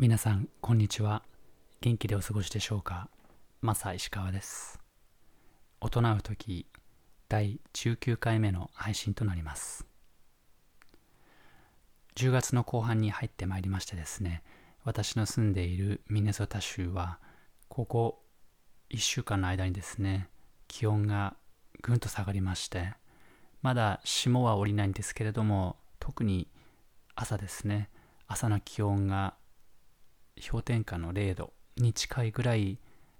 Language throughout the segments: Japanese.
皆さんこんにちは。元気でお過ごしでしょうか？マサ石川です。大人う時第19回目の配信となります。10月の後半に入ってまいりましてですね私の住んでいるミネソタ州はここ1週間の間にですね気温がぐんと下がりましてまだ霜は降りないんですけれども特に朝ですね朝の気温が氷点下の0度に近いぐらい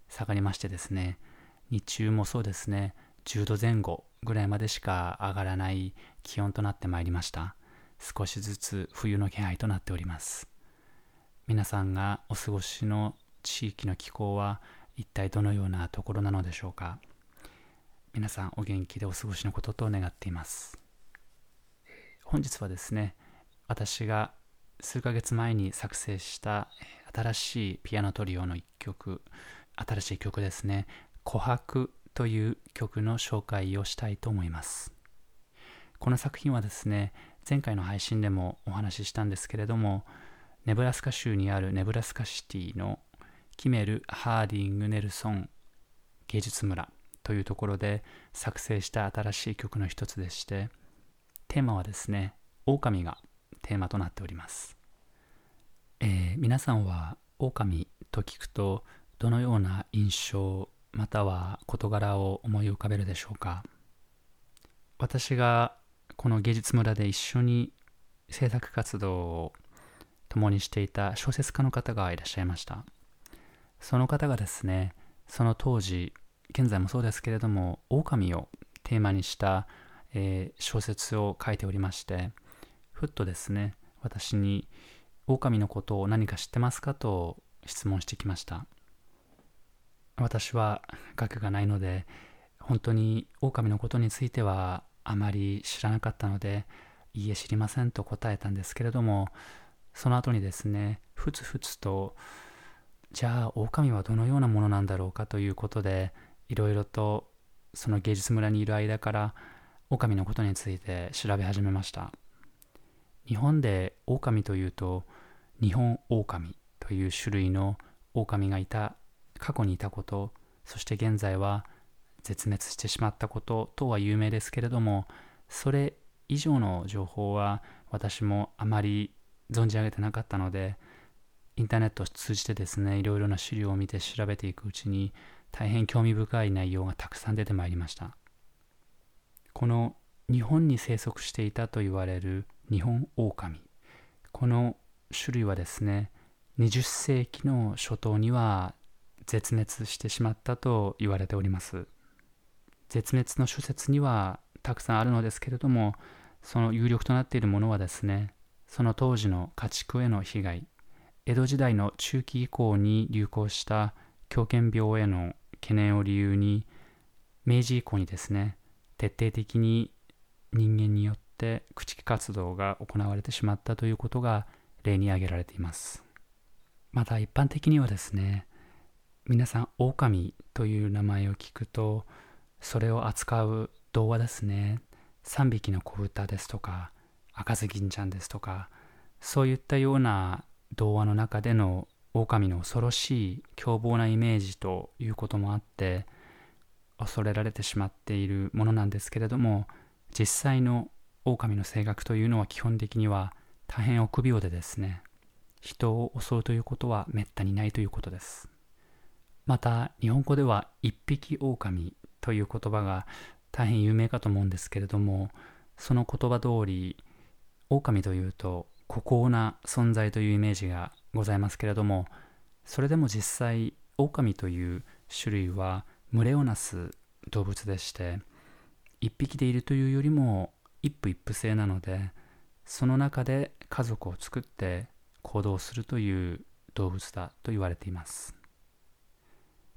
下がりましてですね日中もそうですね10度前後ぐらいまでしか上がらない気温となってまいりました。少しずつ冬の気配となっております。皆さんがお過ごしの地域の気候は一体どのようなところなのでしょうか。皆さんお元気でお過ごしのことと願っています。本日はですね私が数ヶ月前に作成した新しいピアノトリオの一曲、新しい曲ですね、琥珀という曲の紹介をしたいと思います。この作品はですね、前回の配信でもお話ししたんですけれども、ネブラスカ州にあるネブラスカシティのキメル・ハーディング・ネルソン芸術村というところで作成した新しい曲の一つでして、テーマはですね、狼がテーマとなっております。えー、皆さんは狼と聞くとどのような印象または事柄を思い浮かべるでしょうか？私がこの芸術村で一緒に制作活動を共にしていた小説家の方がいらっしゃいましたその方がですねその当時現在もそうですけれども狼をテーマにした、えー、小説を書いておりましてふっとですね私に狼のことを何か知ってますかと質問してきました。私は学がないので本当に狼のことについてはあまり知らなかったのでいいえ知りませんと答えたんですけれどもその後にですねふつふつとじゃあ狼はどのようなものなんだろうかということでいろいろとその芸術村にいる間から狼のことについて調べ始めました。日本で狼というと日本狼という種類の狼がいた過去にいたことそして現在は絶滅してしまったこととは有名ですけれどもそれ以上の情報は私もあまり存じ上げてなかったのでインターネットを通じてですねいろいろな資料を見て調べていくうちに大変興味深い内容がたくさん出てまいりました。この日本に生息していたと言われる日本狼。この種類はですね20世紀の初頭には絶滅してしまったと言われております。絶滅の諸説にはたくさんあるのですけれどもその有力となっているものはですねその当時の家畜への被害。江戸時代の中期以降に流行した狂犬病への懸念を理由に明治以降にですね徹底的に人間によって駆逐活動が行われてしまったということが例に挙げられています。また一般的にはですね、皆さん、狼という名前を聞くと、それを扱う童話ですね、3匹の子豚ですとか、赤ずきんちゃんですとか、そういったような童話の中での狼の恐ろしい凶暴なイメージということもあって恐れられてしまっているものなんですけれども実際の狼の性格というのは基本的には大変臆病でですね、人を襲うということはめったにないということです。また、日本語では一匹狼という言葉が大変有名かと思うんですけれども、その言葉通り、狼というと孤高な存在というイメージがございますけれども、それでも実際、狼という種類は群れをなす動物でして、一匹でいるというよりも一夫一夫制なので、その中で家族を作って行動するという動物だと言われています、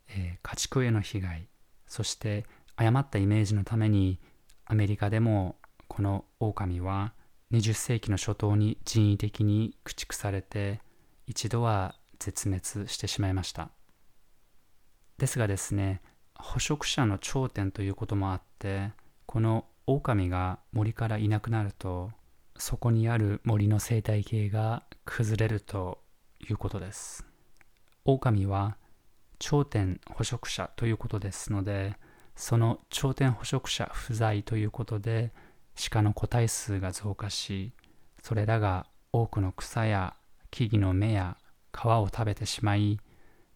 えー、家畜への被害そして誤ったイメージのためにアメリカでもこの狼は20世紀の初頭に人為的に駆逐されて一度は絶滅してしまいました。ですがですね捕食者の頂点ということもあってこの狼が森からいなくなるとそこにある森の生態系が崩れるということです。狼は頂点捕食者ということですのでその頂点捕食者不在ということで鹿の個体数が増加しそれらが多くの草や木々の芽や皮を食べてしまい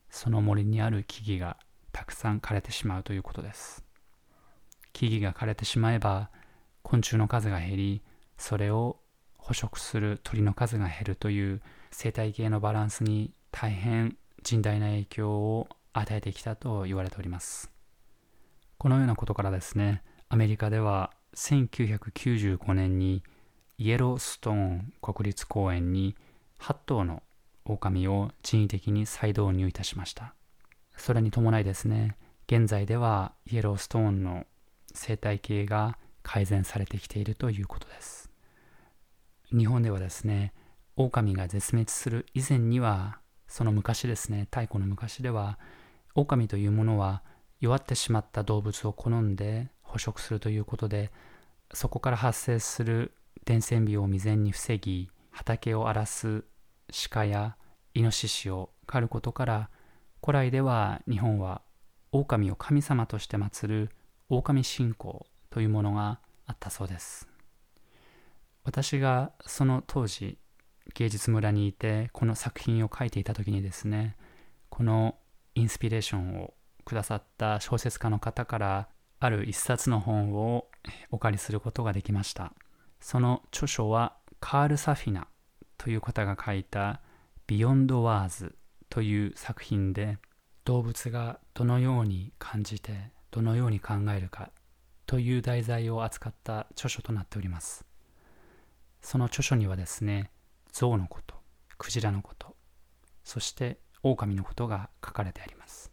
その森にある木々がたくさん枯れてしまうということです。木々が枯れてしまえば昆虫の数が減りそれを捕食する鳥の数が減るという生態系のバランスに大変甚大な影響を与えてきたと言われております。このようなことからですねアメリカでは1995年にイエローストーン国立公園に8頭の狼を人為的に再導入いたしました。それに伴いですね現在ではイエローストーンの生態系が改善されてきているということです。日本ではですね狼が絶滅する以前にはその昔ですね太古の昔では狼というものは弱ってしまった動物を好んで捕食するということでそこから発生する伝染病を未然に防ぎ畑を荒らす鹿やイノシシを狩ることから古来では日本は狼を神様として祀る狼信仰というものがあったそうです。私がその当時芸術村にいてこの作品を書いていた時にですねこのインスピレーションをくださった小説家の方からある一冊の本をお借りすることができました。その著書はカール・サフィナという方が書いた「 Beyond Words」という作品で動物がどのように感じてどのように考えるかという題材を扱った著書となっております。その著書にはですね象のことクジラのことそして狼のことが書かれてあります。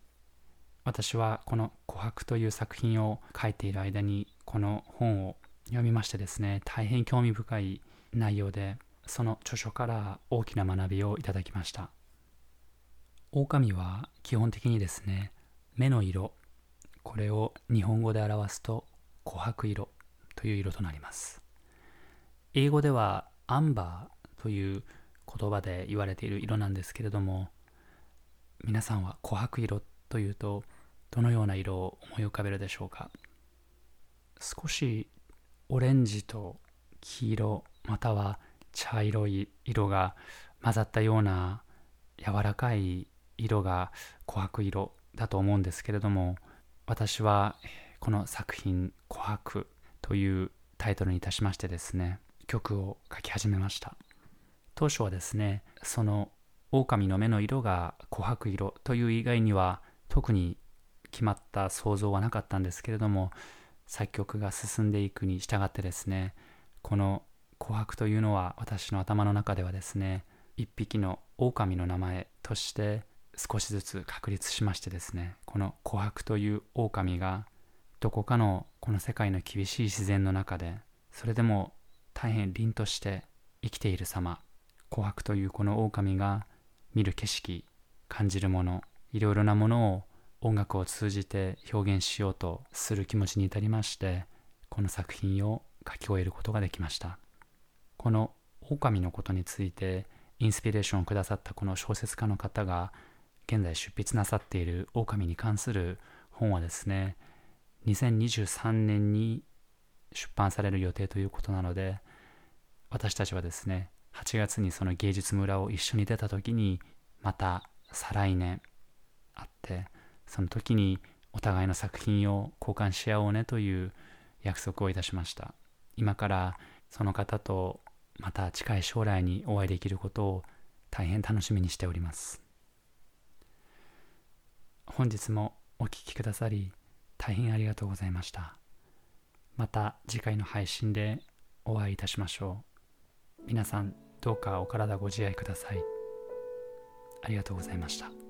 私はこの「琥珀」という作品を書いている間にこの本を読みましてですね大変興味深い内容でその著書から大きな学びをいただきました。狼は基本的にですね目の色これを日本語で表すと琥珀色という色となります。英語ではアンバーという言葉で言われている色なんですけれども皆さんは琥珀色というとどのような色を思い浮かべるでしょうか？少しオレンジと黄色または茶色い色が混ざったような柔らかい色が琥珀色だと思うんですけれども私はこの作品「琥珀」というタイトルにいたしましてですね曲を書き始めました。当初はですねその狼の目の色が琥珀色という以外には特に決まった想像はなかったんですけれども作曲が進んでいくに従ってですねこの琥珀というのは私の頭の中ではですね一匹の狼の名前として少しずつ確立しましてですねこの琥珀という狼がどこかのこの世界の厳しい自然の中でそれでも大変凛として生きている様琥珀というこの狼が見る景色感じるものいろいろなものを音楽を通じて表現しようとする気持ちに至りましてこの作品を書き終えることができました。この狼のことについてインスピレーションをくださったこの小説家の方が現在執筆なさっている狼に関する本はですね2023年に出版される予定ということなので私たちはですね8月にその芸術村を一緒に出た時にまた再来年会ってその時にお互いの作品を交換し合おうねという約束をいたしました。今からその方とまた近い将来にお会いできることを大変楽しみにしております。本日もお聴きくださり大変ありがとうございました。また次回の配信でお会いいたしましょう。皆さんどうかお体ご自愛ください。ありがとうございました。